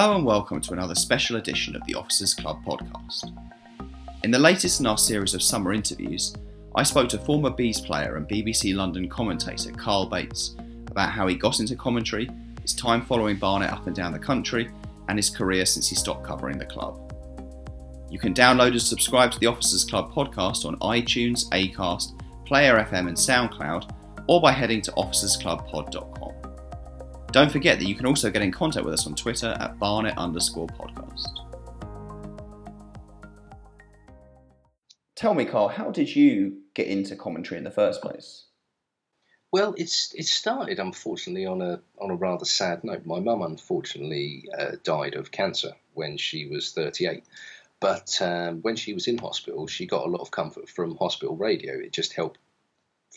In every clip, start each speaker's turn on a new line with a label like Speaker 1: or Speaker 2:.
Speaker 1: Hello and welcome to another special edition of the Officers Club podcast. In the latest in our series of summer interviews, I spoke to former Bees player and BBC London commentator Carl Bates about how he got into commentary, his time following Barnet up and down the country, and his career since he stopped covering the club. You can download and subscribe to the Officers Club podcast on iTunes, Acast, Player FM, and SoundCloud, or by heading to officersclubpod.com. Don't forget that you can also get in contact with us on Twitter at Barnet underscore podcast. Tell me, Carl, how did you get into commentary in the first place?
Speaker 2: Well, it's it started unfortunately on a on a rather sad note. My mum unfortunately uh, died of cancer when she was 38. But um, when she was in hospital, she got a lot of comfort from hospital radio. It just helped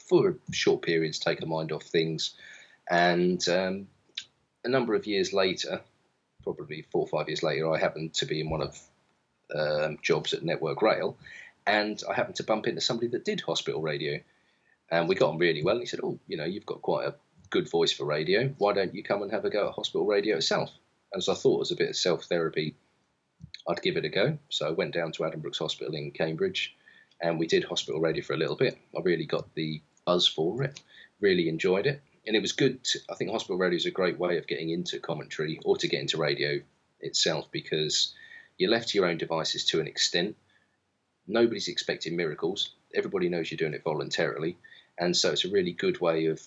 Speaker 2: for short periods take her mind off things. And um, a number of years later, probably four or five years later, I happened to be in one of um, jobs at Network Rail, and I happened to bump into somebody that did hospital radio, and we got on really well. And he said, "Oh, you know, you've got quite a good voice for radio. Why don't you come and have a go at hospital radio itself?" As I thought it was a bit of self therapy, I'd give it a go. So I went down to Addenbrooke's Hospital in Cambridge, and we did hospital radio for a little bit. I really got the buzz for it, really enjoyed it and it was good. To, I think hospital radio is a great way of getting into commentary or to get into radio itself because you're left to your own devices to an extent. Nobody's expecting miracles. Everybody knows you're doing it voluntarily, and so it's a really good way of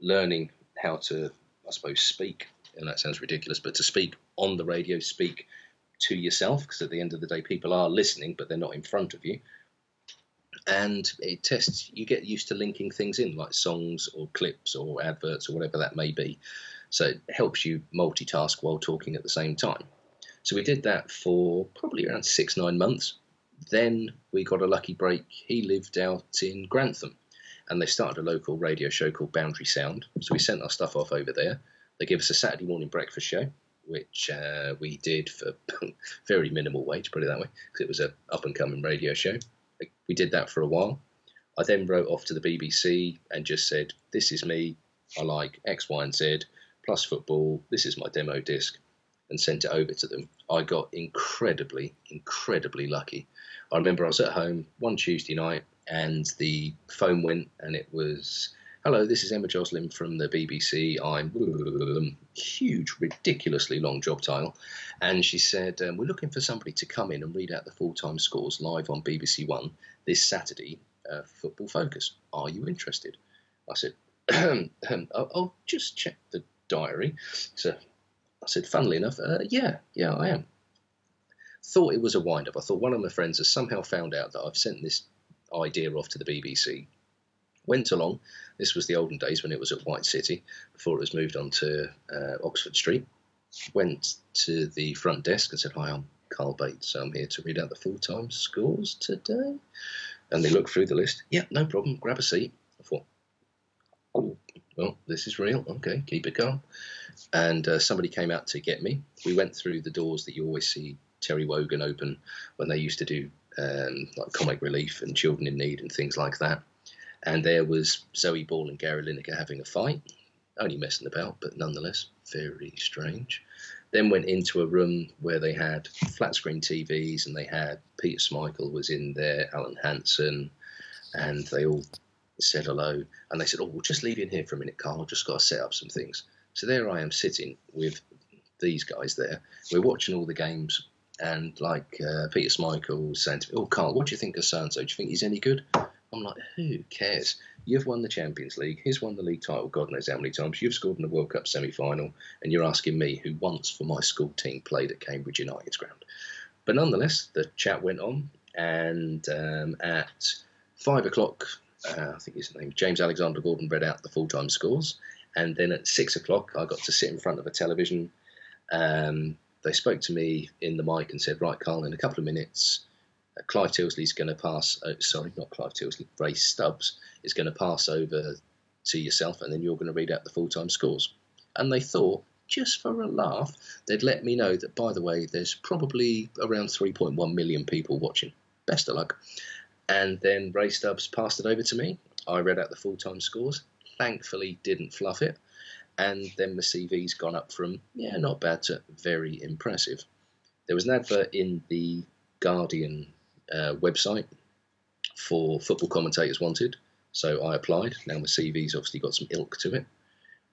Speaker 2: learning how to, I suppose, speak. And that sounds ridiculous, but to speak on the radio, speak to yourself, because at the end of the day, people are listening, but they're not in front of you and it tests you get used to linking things in like songs or clips or adverts or whatever that may be. So it helps you multitask while talking at the same time. So we did that for probably around six nine months. Then we got a lucky break. He lived out in grantham and they started a local radio show called boundary sound. So we sent our stuff off over there. They gave us a saturday morning breakfast show which uh, we did for very minimal wage put it that way because it was a up and coming radio show we did that for a while. I then wrote off to the BBC and just said, This is me. I like X, Y, and Z, plus football. This is my demo disc, and sent it over to them. I got incredibly, incredibly lucky. I remember I was at home one Tuesday night and the phone went and it was Hello, this is Emma Joslin from the BBC. I'm huge, ridiculously long job title. And she said, um, We're looking for somebody to come in and read out the full time scores live on BBC One this Saturday, uh, Football Focus. Are you interested? I said, I'll, I'll, just check the diary. So I said, Funnily enough, uh, yeah, yeah, I am. Thought it was a wind up. I thought one of my friends has somehow found out that I've sent this idea off to the BBC went along. This was the olden days when it was at White City before it was moved on to uh, Oxford Street. Went to the front desk and said, Hi, I'm Carl Bates. I'm here to read out the full time scores today. And they looked through the list. Yeah, no problem. Grab a seat. I thought, oh, well, this is real. Okay, keep it calm. And uh, somebody came out to get me. We went through the doors that you always see Terry Wogan open when they used to do um, like comic relief and children in need and things like that and there was Zoe Ball and Gary Lineker having a fight, only messing about, but nonetheless very strange. Then went into a room where they had flat screen TVs and they had Peter Schmeichel was in there, Alan Hansen, and they all said hello. And they said, "Oh, we'll just leave you in here for a minute, Carl. I've just got to set up some things." So there I am sitting with these guys there. We're watching all the games, and like uh, Peter Schmeichel saying to me, "Oh, Carl, what do you think of so Do you think he's any good?" I'm like, who cares? You've won the Champions League. He's won the league title, God knows how many times. You've scored in the World Cup semi final, and you're asking me, who once for my school team played at Cambridge United's ground. But nonetheless, the chat went on, and um, at five o'clock, uh, I think his name James Alexander Gordon read out the full time scores. And then at six o'clock, I got to sit in front of a television. Um, they spoke to me in the mic and said, Right, Carl, in a couple of minutes, Clive Tyldesley's going to pass. Uh, sorry, not Clive Tyldesley. Ray Stubbs is going to pass over to yourself, and then you're going to read out the full-time scores. And they thought, just for a laugh, they'd let me know that, by the way, there's probably around 3.1 million people watching. Best of luck. And then Ray Stubbs passed it over to me. I read out the full-time scores. Thankfully, didn't fluff it. and then the CV's gone up from yeah not bad to very impressive. There was an advert in the Guardian uh, website for football commentators wanted, so I applied. Now my CV's obviously got some ilk to it.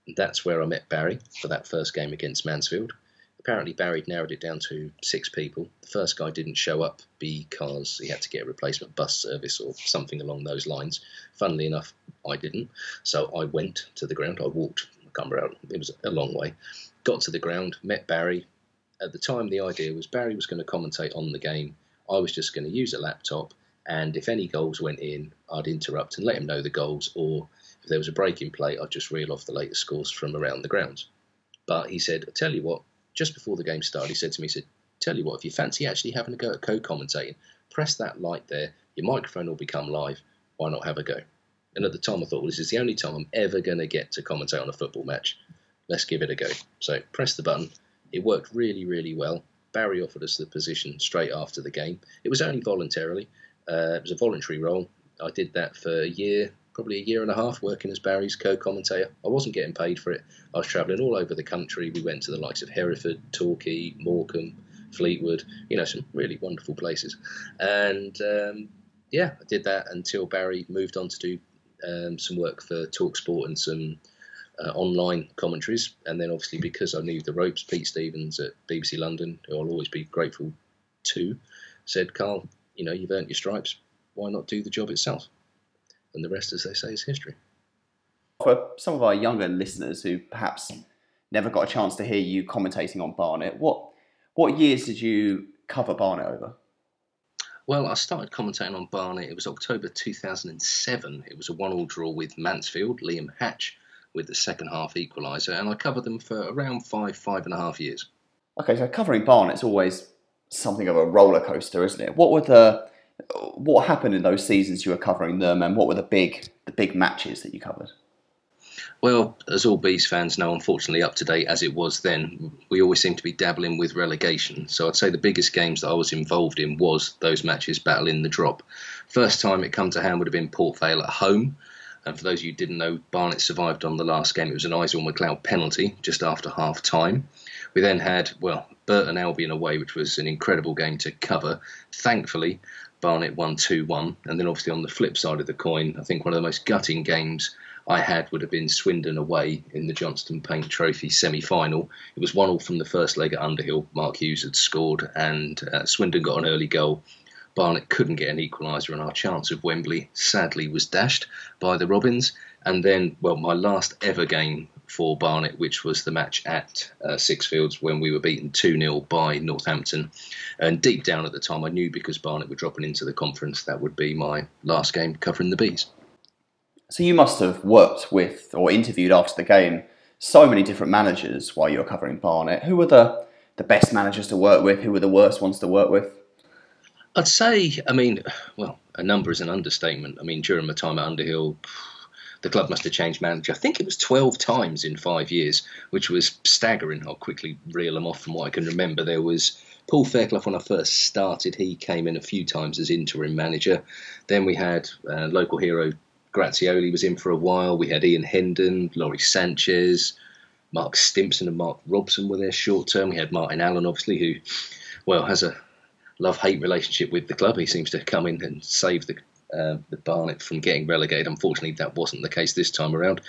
Speaker 2: And that's where I met Barry for that first game against Mansfield. Apparently, Barry narrowed it down to six people. The first guy didn't show up because he had to get a replacement bus service or something along those lines. Funnily enough, I didn't. So I went to the ground. I walked, I can't remember, it was a long way. Got to the ground, met Barry. At the time, the idea was Barry was going to commentate on the game. I was just going to use a laptop, and if any goals went in, I'd interrupt and let him know the goals, or if there was a break in play, I'd just reel off the latest scores from around the grounds. But he said, I tell you what, just before the game started, he said to me, he said, Tell you what, if you fancy actually having a go at co commentating, press that light there, your microphone will become live. Why not have a go? And at the time, I thought, well, this is the only time I'm ever going to get to commentate on a football match. Let's give it a go. So, press the button. It worked really, really well. Barry offered us the position straight after the game. It was only voluntarily, uh, it was a voluntary role. I did that for a year, probably a year and a half working as Barry's co-commentator. I wasn't getting paid for it. I was travelling all over the country. We went to the likes of Hereford, Torquay, Morecambe, Fleetwood, you know, some really wonderful places. And um, yeah, I did that until Barry moved on to do um, some work for Talksport and some uh, online commentaries. And then obviously because I knew the ropes, Pete Stevens at BBC London, who I'll always be grateful to, said, Carl, you know, you've earned your stripes. Why not do the job itself? and the rest, as they say, is history.
Speaker 1: For some of our younger listeners who perhaps never got a chance to hear you commentating on Barnet, what what years did you cover Barnet over?
Speaker 2: Well, I started commentating on Barnet. It was October 2007. It was a one-all draw with Mansfield. Liam Hatch with the second half equaliser, and I covered them for around five, five and a half years.
Speaker 1: Okay, so covering Barnet's always something of a roller coaster, isn't it? What were the what happened in those seasons you were covering them, and what were the big the big matches that you covered?
Speaker 2: Well, as all Bees fans know, unfortunately up to date as it was then, we always seem to be dabbling with relegation. So I'd say the biggest games that I was involved in was those matches battling the drop. First time it come to hand would have been Port Vale at home. And for those of you who didn't know, Barnet survived on the last game. It was an Izale McLeod penalty just after half time. We then had, well, Burton Albion away, which was an incredible game to cover. Thankfully, Barnet won 2 1. And then, obviously, on the flip side of the coin, I think one of the most gutting games I had would have been Swindon away in the Johnstone's Paint Trophy semi final. It was 1 all from the first leg at Underhill. Mark Hughes had scored, and uh, Swindon got an early goal. Barnet couldn't get an equaliser, and our chance of Wembley sadly was dashed by the Robins. And then, well, my last ever game for Barnet, which was the match at uh, Sixfields when we were beaten 2 0 by Northampton. And deep down at the time, I knew because Barnet were dropping into the conference, that would be my last game covering the Bees.
Speaker 1: So you must have worked with or interviewed after the game so many different managers while you were covering Barnet. Who were the, the best managers to work with? Who were the worst ones to work with?
Speaker 2: I'd say, I mean, well, a number is an understatement. I mean, during my time at Underhill, the club must have changed manager. I think it was 12 times in five years, which was staggering. I'll quickly reel them off from what I can remember. There was Paul Fairclough when I first started. He came in a few times as interim manager. Then we had uh, local hero Grazioli was in for a while. We had Ian Hendon, Lawrie Sanchez, Mark Stimpson, and Mark Robson were there short term. We had Martin Allen, obviously, who, well, has a love hate relationship with the club. He seems to come in and save the uh, the Barnet from getting relegated. Unfortunately, that wasn't the case this time around.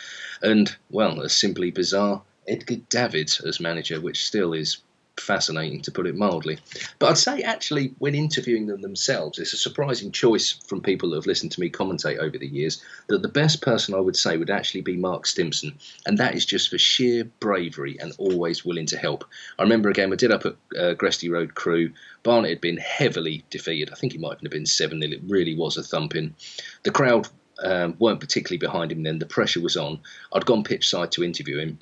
Speaker 2: And, well, a simply bizarre Edgar Davids as manager, which still is fascinating to put it mildly. But I'd say actually, when interviewing them themselves, it's a surprising choice from people that have listened to me commentate over the years that the best person I would say would actually be Mark Stimpson, and that is just for sheer bravery and always willing to help. I remember a game I did up at uh, Gresty Road Crewe. Barnet had been heavily defeated. I think he might have been 7 0. It really was a thumping. The crowd um, weren't particularly behind him then. The pressure was on. I'd gone pitch side to interview him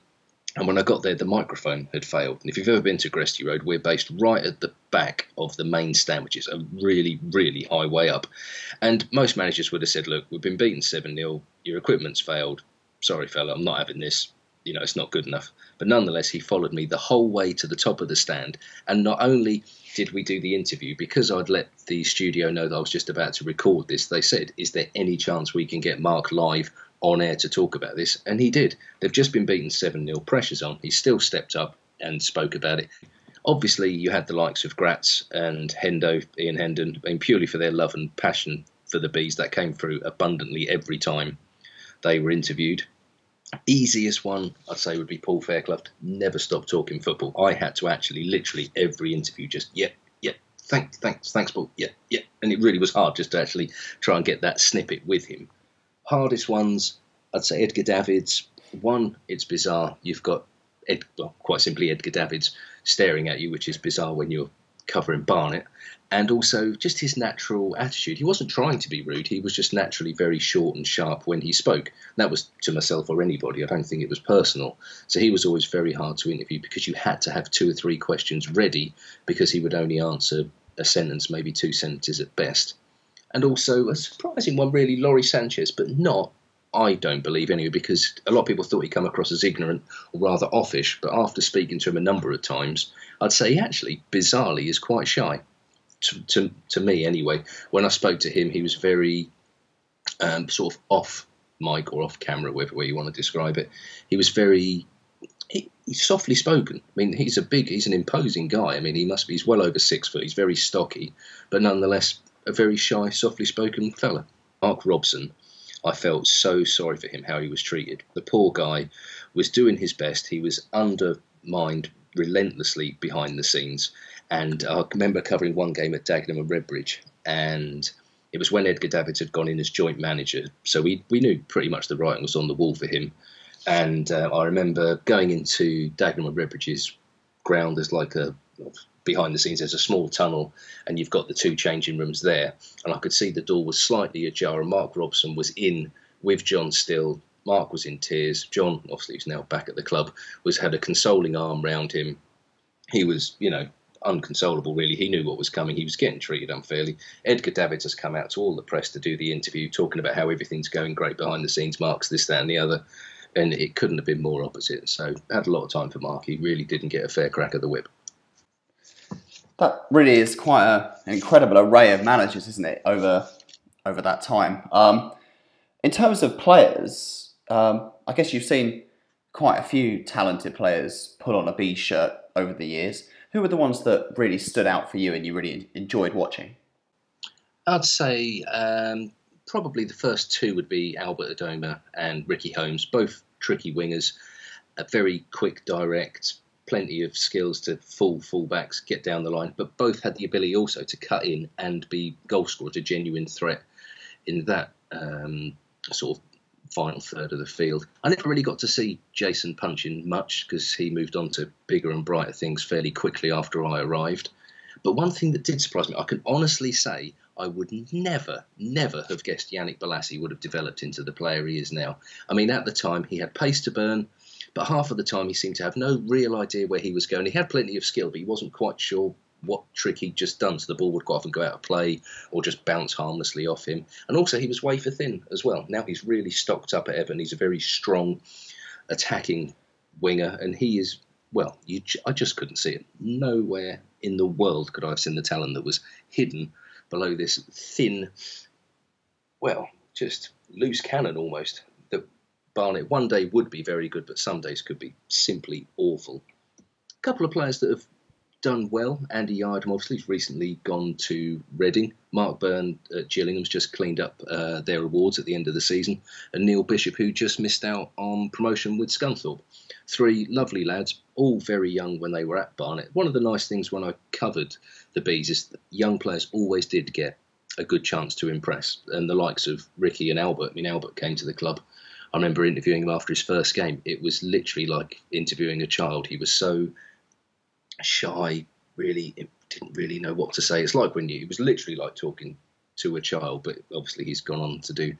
Speaker 2: and when I got there, the microphone had failed. And if you've ever been to Gresty Road, we're based right at the back of the main stand, which is a really, really high way up. And most managers would have said, Look, we've been beaten 7 0, your equipment's failed. Sorry, fella, I'm not having this. You know, it's not good enough. But nonetheless, he followed me the whole way to the top of the stand. And not only did we do the interview, because I'd let the studio know that I was just about to record this, they said, Is there any chance we can get Mark live on air to talk about this, and he did. They've just been beaten 7 0, pressure's on. He still stepped up and spoke about it. Obviously, you had the likes of Gratz and Hendo, Ian Hendon, mean, purely for their love and passion for the Bees that came through abundantly every time they were interviewed. Easiest one, I'd say, would be Paul Fairclough. Never stopped talking football. I had to actually, literally, every interview, just, yeah, yeah, thanks, thanks, thanks, Paul, yeah, yeah. And it really was hard just to actually try and get that snippet with him. Hardest ones, I'd say Edgar Davids. One, it's bizarre. You've got, Ed, well, quite simply, Edgar Davids staring at you, which is bizarre when you're covering Barnet, and also just his natural attitude. He wasn't trying to be rude, he was just naturally very short and sharp when he spoke. That was to myself or anybody, I don't think it was personal. So he was always very hard to interview because you had to have two or three questions ready because he would only answer a sentence, maybe two sentences at best. And also a surprising one, really, Lawrie Sanchez, but not I don't believe anyway, because a lot of people thought he'd come across as ignorant or rather offish. But after speaking to him a number of times, I'd say he actually, bizarrely, is quite shy. To, to, to me, anyway. When I spoke to him, he was very um, sort of off mic or off camera, whatever you want to describe it. He was very he, he's softly spoken. I mean, he's a big, he's an imposing guy. I mean, he must be, he's well over six foot. He's very stocky, but nonetheless, a very shy, softly spoken fella. Mark Robson I felt so sorry for him how he was treated. The poor guy was doing his best. He was undermined relentlessly behind the scenes. And I remember covering one game at Dagenham and Redbridge, and it was when Edgar Davids had gone in as joint manager. So we, we knew pretty much the writing was on the wall for him. And uh, I remember going into Dagenham and Redbridge's ground as like a behind the scenes there's a small tunnel and you've got the two changing rooms there. And i could see the door was slightly ajar and mark robson was in with john still. Mark was in tears. John obviously who's now back at the club was had a consoling arm round him. He was you know unconsolable really. He knew what was coming. He was getting treated unfairly. Edgar davids has come out to all the press to do the interview talking about how everything's going great behind the scenes mark's this that and the other. And it couldn't have been more opposite. So had a lot of time for mark. He really didn't get a fair crack at the whip
Speaker 1: that really is quite a, an incredible array of managers, isn't it? Over over that time. Um, in terms of players, um, I guess you've seen quite a few talented players put on a B shirt over the years. Who were the ones that really stood out for you and you really enjoyed watching?
Speaker 2: I'd say um, probably the first two would be Albert Adomah and Ricky Holmes, both tricky wingers, very quick, direct, plenty of skills to full fullbacks, get down the line, but both had the ability also to cut in and be goal scorers, a genuine threat in that um, sort of final third of the field. I never really got to see Jason Puncheon much because he moved on to bigger and brighter things fairly quickly after I arrived. But one thing that did surprise me, I can honestly say I would never, never have guessed Yannick Bolasie would have developed into the player he is now. I mean, at the time, he had pace to burn, but half of the time, he seemed to have no real idea where he was going. He had plenty of skill, but he wasn't quite sure what trick he'd just done. So the ball would quite often go out of play or just bounce harmlessly off him. And also, he was wafer thin as well. Now he's really stocked up at Everton. He's a very strong attacking winger, and he is well. You, I just couldn't see it. Nowhere in the world could I have seen the talent that was hidden below this thin, well, just loose cannon almost. Barnet one day would be very good, but some days could be simply awful. A couple of players that have done well. Andy Yiadom obviously has recently gone to Reading. Mark Byrne at Gillingham's just cleaned up uh, their awards at the end of the season. And Neil Bishop, who just missed out on promotion with Scunthorpe. Three lovely lads, all very young when they were at Barnet. One of the nice things when I covered the Bees is that young players always did get a good chance to impress. And the likes of Ricky and Albert, I mean, Albert came to the club I remember interviewing him after his first game. It was literally like interviewing a child. He was so shy, really didn't really know what to say. It's like when you, it was literally like talking to a child, but obviously he's gone on to do,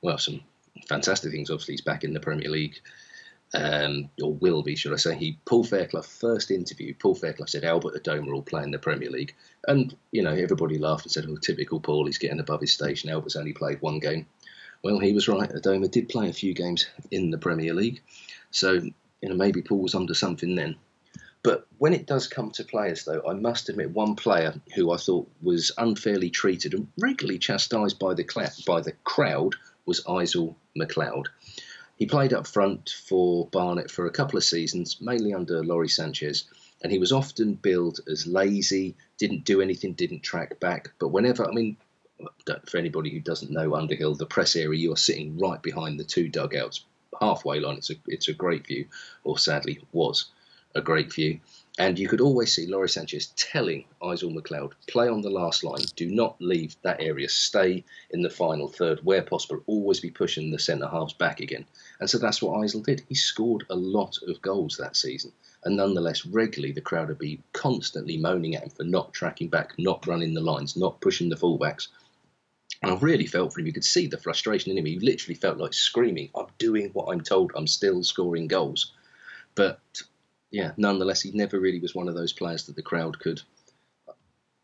Speaker 2: well, some fantastic things. Obviously, he's back in the Premier League, um, or will be, should I say. He Paul Fairclough first interview. Paul Fairclough said Albert Adomah will play in the Premier League, and you know everybody laughed and said, "Oh, typical Paul. He's getting above his station." Albert's only played one game. Well, he was right. Adomah did play a few games in the Premier League, so you know maybe Paul was under something then. But when it does come to players, though, I must admit one player who I thought was unfairly treated and regularly chastised by the cl- by the crowd was Izale McLeod. He played up front for Barnet for a couple of seasons, mainly under Lawrie Sanchez, and he was often billed as lazy, didn't do anything, didn't track back. But whenever, I mean, for anybody who doesn't know Underhill, the press area, you are sitting right behind the two dugouts, halfway line. It's a it's a great view, or sadly was a great view. And you could always see Lawrie Sanchez telling Izale McLeod, play on the last line, do not leave that area, stay in the final third where possible, always be pushing the centre halves back again. And so that's what Izale did. He scored a lot of goals that season. And nonetheless, regularly the crowd would be constantly moaning at him for not tracking back, not running the lines, not pushing the fullbacks. And I really felt for him. You could see the frustration in him. He literally felt like screaming, I'm doing what I'm told. I'm still scoring goals. But yeah, nonetheless, he never really was one of those players that the crowd could,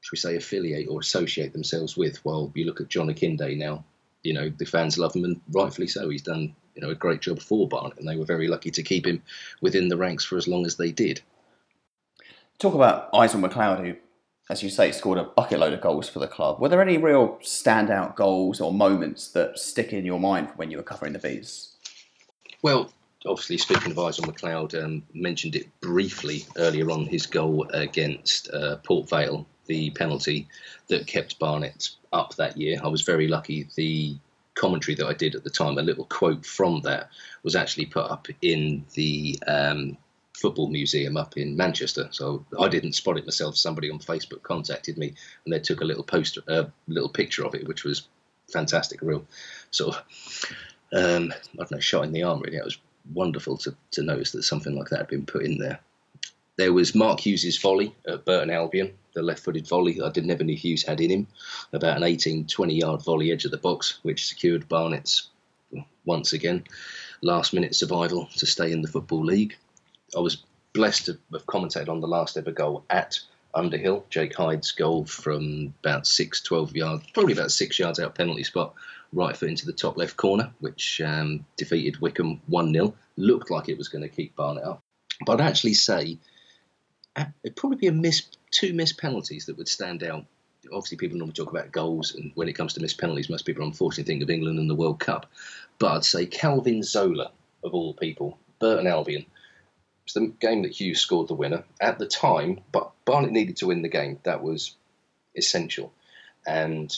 Speaker 2: should we say, affiliate or associate themselves with. While you look at John Akinde now, you know, the fans love him, and rightfully so. He's done, you know, a great job for Barnet, and they were very lucky to keep him within the ranks for as long as they did.
Speaker 1: Talk about Izale McLeod, who, as you say, scored a bucket load of goals for the club. Were there any real standout goals or moments that stick in your mind when you were covering the bees?
Speaker 2: Well, obviously, speaking of Izale McLeod, um, mentioned it briefly earlier on his goal against uh, Port Vale, the penalty that kept Barnet up that year. I was very lucky. The commentary that I did at the time, a little quote from that, was actually put up in the um, football museum up in Manchester. So I didn't spot it myself. Somebody on Facebook contacted me, and they took a little poster, a little picture of it, which was fantastic. A real sort of, um, I don't know, shot in the arm. Really, it was wonderful to, to notice that something like that had been put in there. There was Mark Hughes's volley at Burton Albion, the left-footed volley I didn't never knew Hughes had in him, about an 18, 20-yard volley edge of the box, which secured Barnet's once again last-minute survival to stay in the football league. I was blessed to have commentated on the last ever goal at Underhill, Jake Hyde's goal from about 6, 12 yards, probably about six yards out penalty spot, right foot into the top left corner, which um, defeated Wycombe 1 0. Looked like it was going to keep Barnet up. But I'd actually say uh, it'd probably be a miss, two missed penalties that would stand out. Obviously, people normally talk about goals, and when it comes to missed penalties, most people unfortunately think of England and the World Cup. But I'd say Calvin Zola, of all people, Burton Albion. It's the game that Hughes scored the winner. At the time, but Barnet needed to win the game. That was essential. And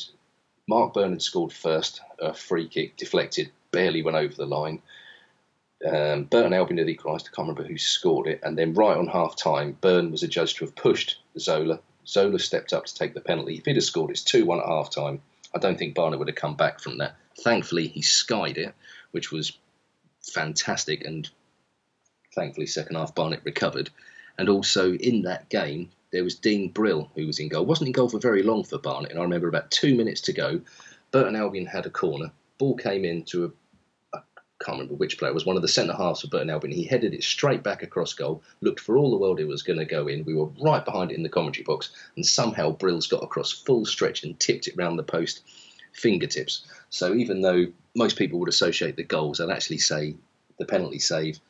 Speaker 2: Mark Byrne had scored first, a free kick deflected, barely went over the line. Um, Burton Albion had equalised. I can't remember who scored it. And then right on half time, Byrne was adjudged to have pushed Zola. Zola stepped up to take the penalty. If he'd have scored, it's 2 1 at half time. I don't think Barnet would have come back from that. Thankfully, he skied it, which was fantastic. And thankfully, second half, Barnet recovered. And also in that game, there was Dean Brill who was in goal. Wasn't in goal for very long for Barnet, and I remember about two minutes to go, Burton Albion had a corner. Ball came in to a I can't remember which player it was one of the centre halves for Burton Albion. He headed it straight back across goal, looked for all the world it was going to go in. We were right behind it in the commentary box, and somehow Brill's got across full stretch and tipped it round the post fingertips. So even though most people would associate the goals, I'd actually say the penalty save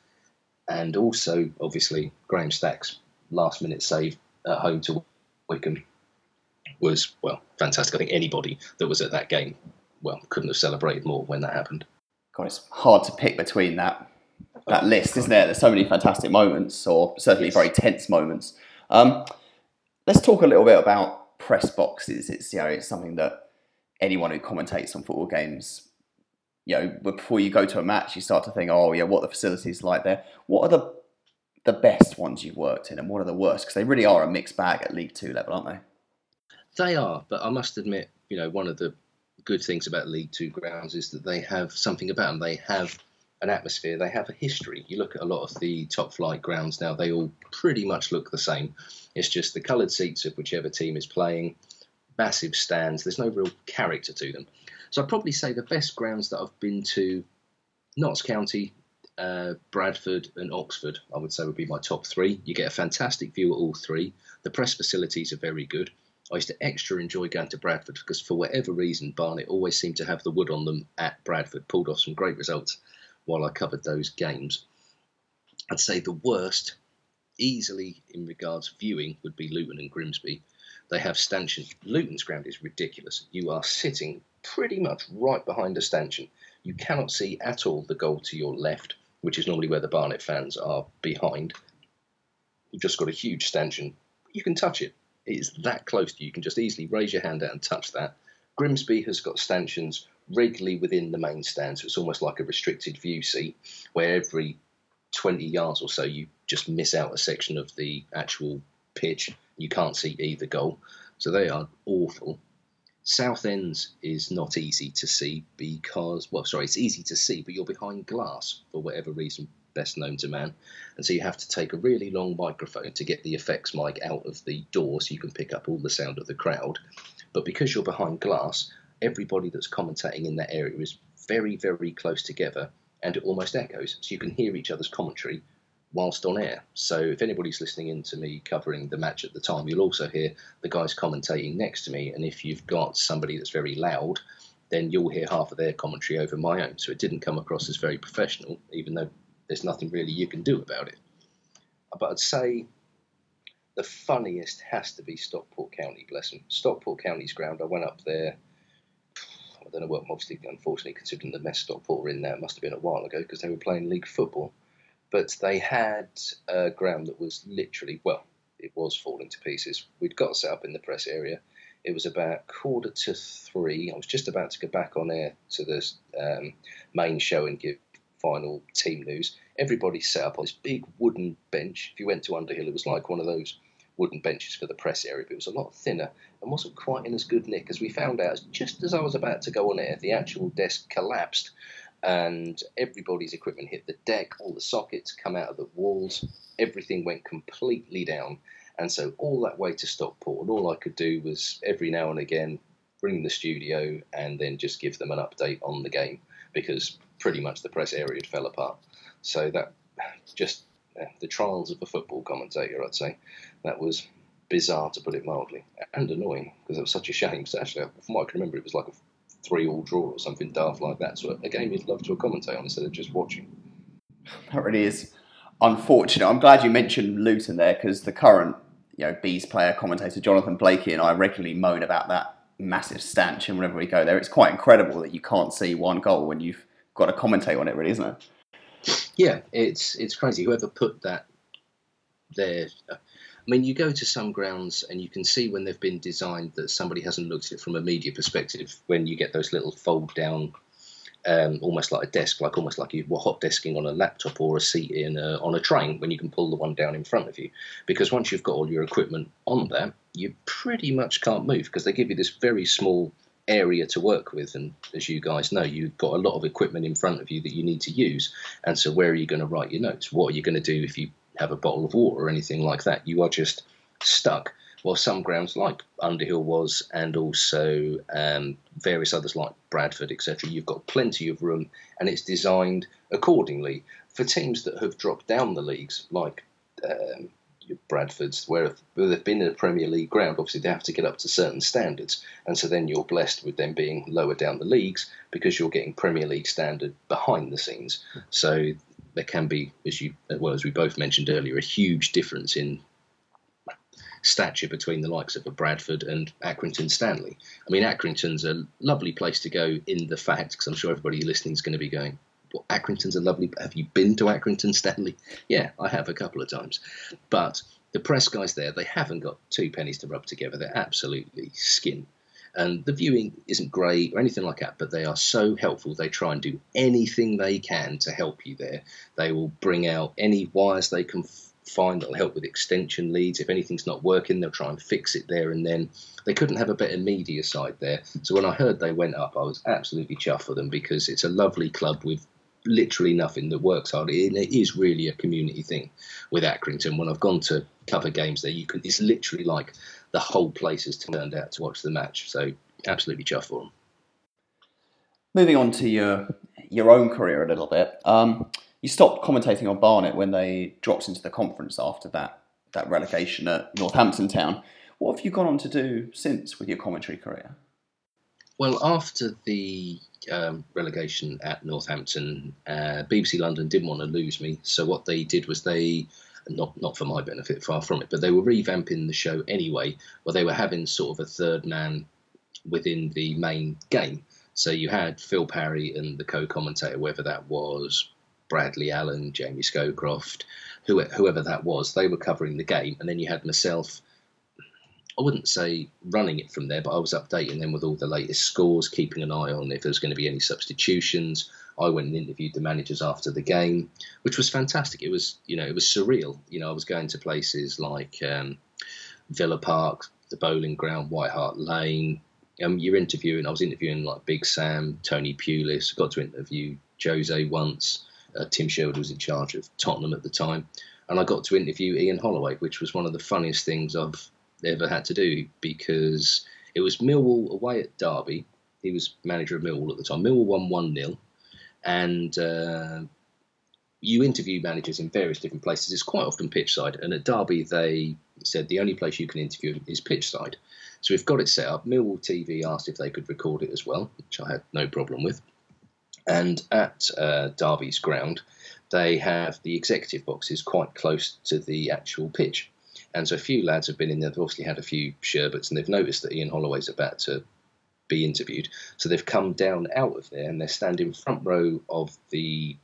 Speaker 2: and also obviously Graham Stack's last minute save at home to Wycombe was well fantastic. I think anybody that was at that game well couldn't have celebrated more when that happened.
Speaker 1: God, it's hard to pick between that that list, isn't there? There's so many fantastic moments, or certainly very tense moments. Um, let's talk a little bit about press boxes. It's you know it's something that anyone who commentates on football games, you know, before you go to a match, you start to think, oh yeah, what the facilities like there? What are the the best ones you've worked in and what are the worst? Because they really are a mixed bag at League Two level, aren't they?
Speaker 2: They are, but I must admit, you know, one of the good things about League Two grounds is that they have something about them. They have an atmosphere, they have a history. You look at a lot of the top flight grounds now, they all pretty much look the same. It's just the coloured seats of whichever team is playing, massive stands, there's no real character to them. So I'd probably say the best grounds that I've been to, Notts County, uh, Bradford, and Oxford, I would say would be my top three. You get a fantastic view at all three. The press facilities are very good. I used to extra enjoy going to Bradford because, for whatever reason, Barnet always seemed to have the wood on them at Bradford. Pulled off some great results while I covered those games. I'd say the worst, easily in regards viewing, would be Luton and Grimsby. They have stanchions. Luton's ground is ridiculous. You are sitting pretty much right behind a stanchion You cannot see at all the goal to your left, which is normally where the Barnet fans are behind. You've just got a huge stanchion. You can touch it. It is that close to you. You can just easily raise your hand out and touch that. Grimsby has got stanchions regularly within the main stand, so it's almost like a restricted view seat, where every 20 yards or so you just miss out a section of the actual pitch. You can't see either goal, so they are awful. Southends is not easy to see because, well, sorry, it's easy to see, but you're behind glass for whatever reason best known to man. And so you have to take a really long microphone to get the effects mic out of the door so you can pick up all the sound of the crowd. But because you're behind glass, everybody that's commentating in that area is very, very close together and it almost echoes. So you can hear each other's commentary whilst on air. So if anybody's listening in to me covering the match at the time, you'll also hear the guys commentating next to me. And if you've got somebody that's very loud, then you'll hear half of their commentary over my own. So it didn't come across as very professional, even though there's nothing really you can do about it. But I'd say the funniest has to be Stockport County, bless them. Stockport County's ground, I went up there. I don't know what, obviously, unfortunately, considering the mess Stockport were in there, it must have been a while ago because they were playing league football but they had a ground that was literally, well, it was falling to pieces. We'd got set up in the press area. It was about quarter to three. I was just about to go back on air to the um, main show and give final team news. Everybody set up on this big wooden bench. If you went to Underhill, it was like one of those wooden benches for the press area, but it was a lot thinner and wasn't quite in as good nick as we found out. Just as I was about to go on air, the actual desk collapsed and everybody's equipment hit the deck, all the sockets come out of the walls, everything went completely down. And so all that way to Stockport, and all I could do was every now and again ring the studio and then just give them an update on the game because pretty much the press area had fell apart. So that just the trials of a football commentator, I'd say, that was bizarre to put it mildly and annoying because it was such a shame. Because actually, from what I can remember, it was like a three all draw or something daft like that. So a game you'd love to commentate on instead of just watching.
Speaker 1: That really is unfortunate. I'm glad you mentioned Luton there because the current you know Bees player commentator Jonathan Blakey and I regularly moan about that massive stanch and whenever we go there it's quite incredible that you can't see one goal when you've got to commentate on it really isn't
Speaker 2: it yeah it's it's crazy whoever put that there I mean, you go to some grounds and you can see when they've been designed that somebody hasn't looked at it from a media perspective. When you get those little fold down, um, almost like a desk, like almost like you were hot desking on a laptop or a seat in a, on a train, when you can pull the one down in front of you. Because once you've got all your equipment on there, you pretty much can't move because they give you this very small area to work with. And as you guys know, you've got a lot of equipment in front of you that you need to use. And so, where are you going to write your notes? What are you going to do if you have a bottle of water or anything like that. You are just stuck. Well, some grounds like Underhill was, and also um, various others like Bradford, etc., you've got plenty of room, and it's designed accordingly for teams that have dropped down the leagues, like um, Bradford's, where they've been in a Premier League ground, obviously they have to get up to certain standards, and so then you're blessed with them being lower down the leagues because you're getting Premier League standard behind the scenes. So there can be, as you well as we both mentioned earlier, a huge difference in stature between the likes of a Bradford and Accrington Stanley. I mean, Accrington's a lovely place to go in the fact, because I'm sure everybody listening is going to be going, well, Accrington's a lovely. Have you been to Accrington Stanley? Yeah, I have a couple of times. But the press guys there, they haven't got two pennies to rub together. They're absolutely skin. And the viewing isn't great or anything like that, but they are so helpful. They try and do anything they can to help you there. They will bring out any wires they can find that'll help with extension leads. If anything's not working, they'll try and fix it there and then. They couldn't have a better media side there. So when I heard they went up, I was absolutely chuffed for them because it's a lovely club with literally nothing that works hard. It, it is really a community thing with Accrington. When I've gone to cover games there, you can. It's literally like the whole place has turned out to watch the match. So absolutely chuffed for them.
Speaker 1: Moving on to your your own career a little bit. Um, you stopped commentating on Barnet when they dropped into the conference after that that relegation at Northampton Town. What have you gone on to do since with your commentary career?
Speaker 2: Well, after the um, relegation at Northampton, uh, BBC London didn't want to lose me, so what they did was they not not for my benefit, far from it, but they were revamping the show anyway, where they were having sort of a third man within the main game. So you had Phil Parry and the co-commentator, whether that was Bradley Allen, Jamie Scowcroft, whoever that was, they were covering the game, and then you had myself. I wouldn't say running it from there, but I was updating them with all the latest scores, keeping an eye on if there was going to be any substitutions. I went and interviewed the managers after the game, which was fantastic. It was, you know, it was surreal. You know, I was going to places like um, Villa Park, the Boleyn Ground, White Hart Lane. Um, you're interviewing. I was interviewing like Big Sam, Tony Pulis. Got to interview Jose once. Uh, Tim Sherwood was in charge of Tottenham at the time, and I got to interview Ian Holloway, which was one of the funniest things I've ever had to do because it was Millwall away at Derby. He was manager of Millwall at the time. Millwall won one 0 and uh, you interview managers in various different places. It's quite often pitch side, and at Derby they said the only place you can interview is pitch side. So we've got it set up. Millwall TV asked if they could record it as well, which I had no problem with. And at uh, Derby's ground, they have the executive boxes quite close to the actual pitch. And so a few lads have been in there. They've obviously had a few sherbets, and they've noticed that Ian Holloway's about to be interviewed. So they've come down out of there, and they're standing front row of the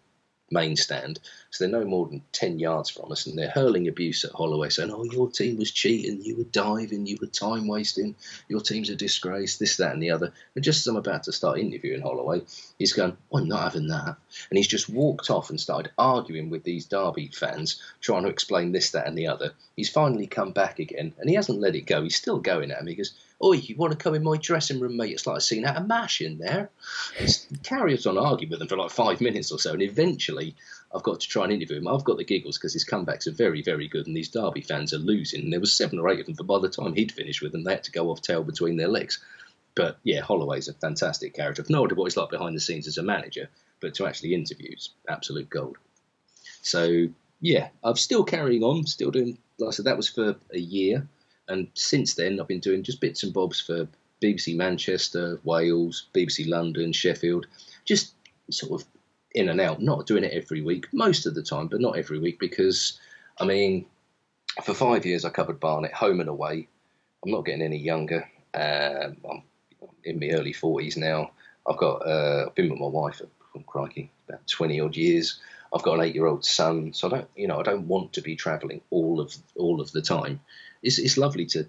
Speaker 2: main stand. So they're no more than 10 yards from us and they're hurling abuse at Holloway, saying, Oh, your team was cheating, you were diving, you were time wasting, your team's a disgrace, this, that, and the other. And just as I'm about to start interviewing Holloway, he's going, I'm not having that. And he's just walked off and started arguing with these Derby fans, trying to explain this, that, and the other. He's finally come back again and he hasn't let it go. He's still going at me. He Oi, you want to come in my dressing room, mate? It's like a scene out of MASH in there. It's, carries on arguing with them for like five minutes or so, and eventually I've got to try and interview him. I've got the giggles because his comebacks are very, very good, and these Derby fans are losing. And there was seven or eight of them, but by the time he'd finished with them, they had to go off tail between their legs. But yeah, Holloway's a fantastic character. I've no idea what he's like behind the scenes as a manager, but to actually interview, it's absolute gold. So yeah, I'm still carrying on, still doing. Like I said, that was for a year. And since then, I've been doing just bits and bobs for BBC Manchester, Wales, BBC London, Sheffield, just sort of in and out, not doing it every week, most of the time, but not every week because, I mean, for five years I covered Barnet home and away. I'm not getting any younger. Um, I'm in my early 40s now. I've got, uh, I've been with my wife, oh, crikey, about 20 odd years. I've got an eight year old son, so I don't, you know, I don't want to be travelling all of all of the time it's, it's lovely to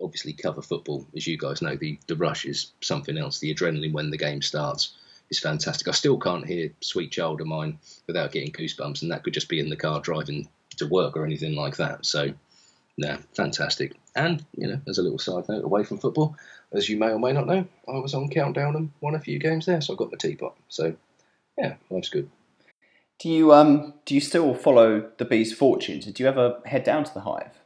Speaker 2: obviously cover football. As you guys know, the, the rush is something else. The adrenaline when the game starts is fantastic. I still can't hear Sweet Child of Mine without getting goosebumps, and that could just be in the car driving to work or anything like that. So, yeah, fantastic. And, you know, as a little side note, away from football, as you may or may not know, I was on Countdown and won a few games there, so I got my teapot. So, yeah, life's good.
Speaker 1: Do you um do you still follow the bees' fortunes? Did you ever head down to the hive?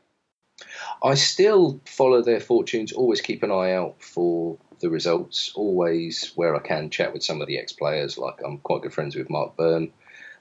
Speaker 2: I still follow their fortunes, always keep an eye out for the results, always where I can chat with some of the ex players. Like I'm quite good friends with Mark Byrne,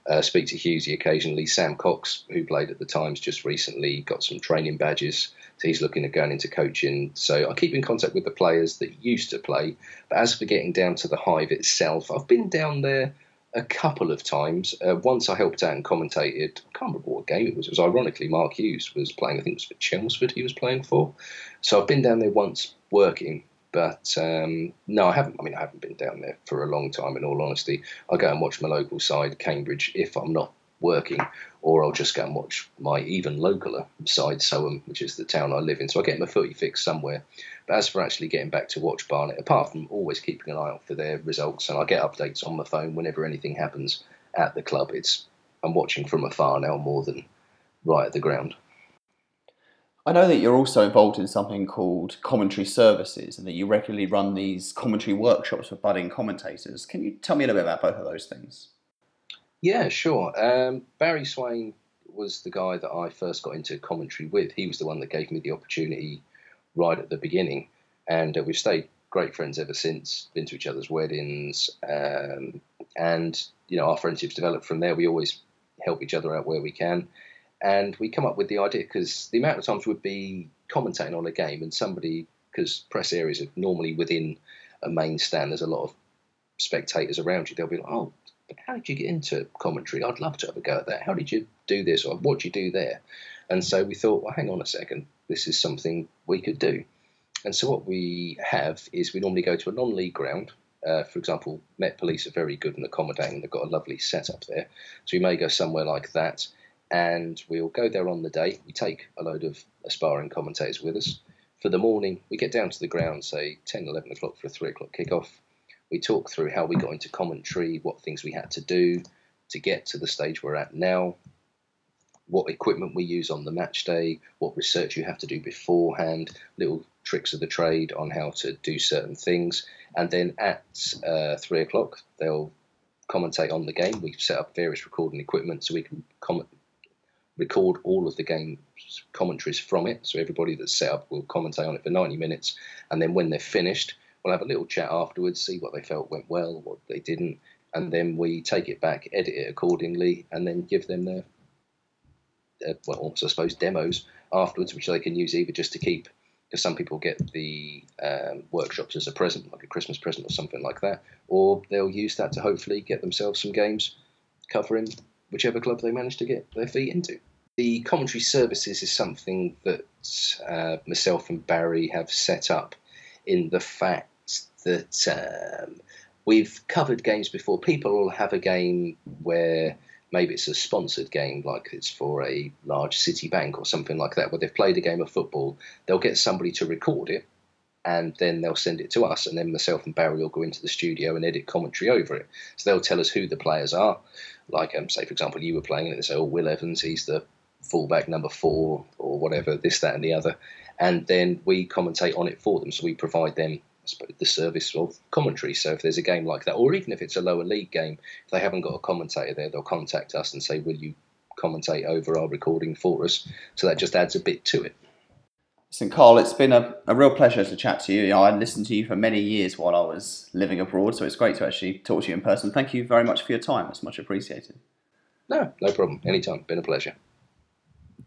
Speaker 2: uh, speak to Hughesy occasionally. Sam Cox, who played at the Times just recently, got some training badges. So he's looking at going into coaching. So I keep in contact with the players that used to play. But as for getting down to the Hive itself, I've been down there a couple of times. Uh, once I helped out and commentated. I can't remember what game it was. It was ironically Mark Hughes was playing. I think it was for Chelmsford. He was playing for. So I've been down there once working, but um, no, I haven't. I mean, I haven't been down there for a long time. In all honesty, I go and watch my local side, Cambridge, if I'm not working, or I'll just go and watch my even localer side, Soham, which is the town I live in. So I get my footy fix somewhere. But as for actually getting back to watch Barnet, apart from always keeping an eye out for their results, and I get updates on my phone whenever anything happens at the club, it's I'm watching from afar now more than right at the ground.
Speaker 1: I know that you're also involved in something called commentary services and that you regularly run these commentary workshops for budding commentators. Can you tell me a little bit about both of those things?
Speaker 2: Yeah, sure. Um, Barry Swain was the guy that I first got into commentary with. He was the one that gave me the opportunity right at the beginning, and uh, we've stayed great friends ever since. Been to each other's weddings, um, and you know our friendships developed from there. We always help each other out where we can, and we come up with the idea because the amount of times we'd be commentating on a game, and somebody because press areas are normally within a main stand. There's a lot of spectators around you. They'll be like, "Oh, how did you get into commentary? I'd love to have a go at that. How did you do this or what did you do there? And so we thought, well, hang on a second, this is something we could do. And so what we have is we normally go to a non-league ground Uh, for example, Met Police are very good and accommodating. They've got a lovely setup there. So we may go somewhere like that and we'll go there on the day. We take a load of aspiring commentators with us. For the morning, we get down to the ground, say 10, 11 o'clock for a 3 o'clock kickoff. We talk through how we got into commentary, what things we had to do to get to the stage we're at now, what equipment we use on the match day, what research you have to do beforehand, little tricks of the trade on how to do certain things. And then at uh, three o'clock, they'll commentate on the game. We've set up various recording equipment so we can comment, record all of the game commentaries from it. So everybody that's set up will commentate on it for 90 minutes. And then when they're finished, we'll have a little chat afterwards, see what they felt went well, what they didn't. And then we take it back, edit it accordingly, and then give them their uh, well, I suppose demos afterwards, which they can use either just to keep, because some people get the um, workshops as a present, like a Christmas present or something like that, or they'll use that to hopefully get themselves some games covering whichever club they manage to get their feet into. The commentary services is something that uh, myself and Barry have set up in the fact that um, we've covered games before. People will have a game where maybe it's a sponsored game, like it's for a large city bank or something like that, where they've played a game of football, they'll get somebody to record it and then they'll send it to us, and then myself and Barry will go into the studio and edit commentary over it. So they'll tell us who the players are. Like, um, say, for example, you were playing it, they say, oh, Will Evans, he's the fullback number four, or whatever, this, that, and the other. And then we commentate on it for them. So we provide them the service of commentary. So if there's a game like that, or even if it's a lower league game, if they haven't got a commentator there, they'll contact us and say, "Will you commentate over our recording for us?" So that just adds a bit to it.
Speaker 1: Listen, Carl, it's been a, a real pleasure to chat to you. you know, I listened to you for many years while I was living abroad, so it's great to actually talk to you in person. Thank you very much for your time. It's much appreciated.
Speaker 2: No, no problem. Anytime. Been a pleasure.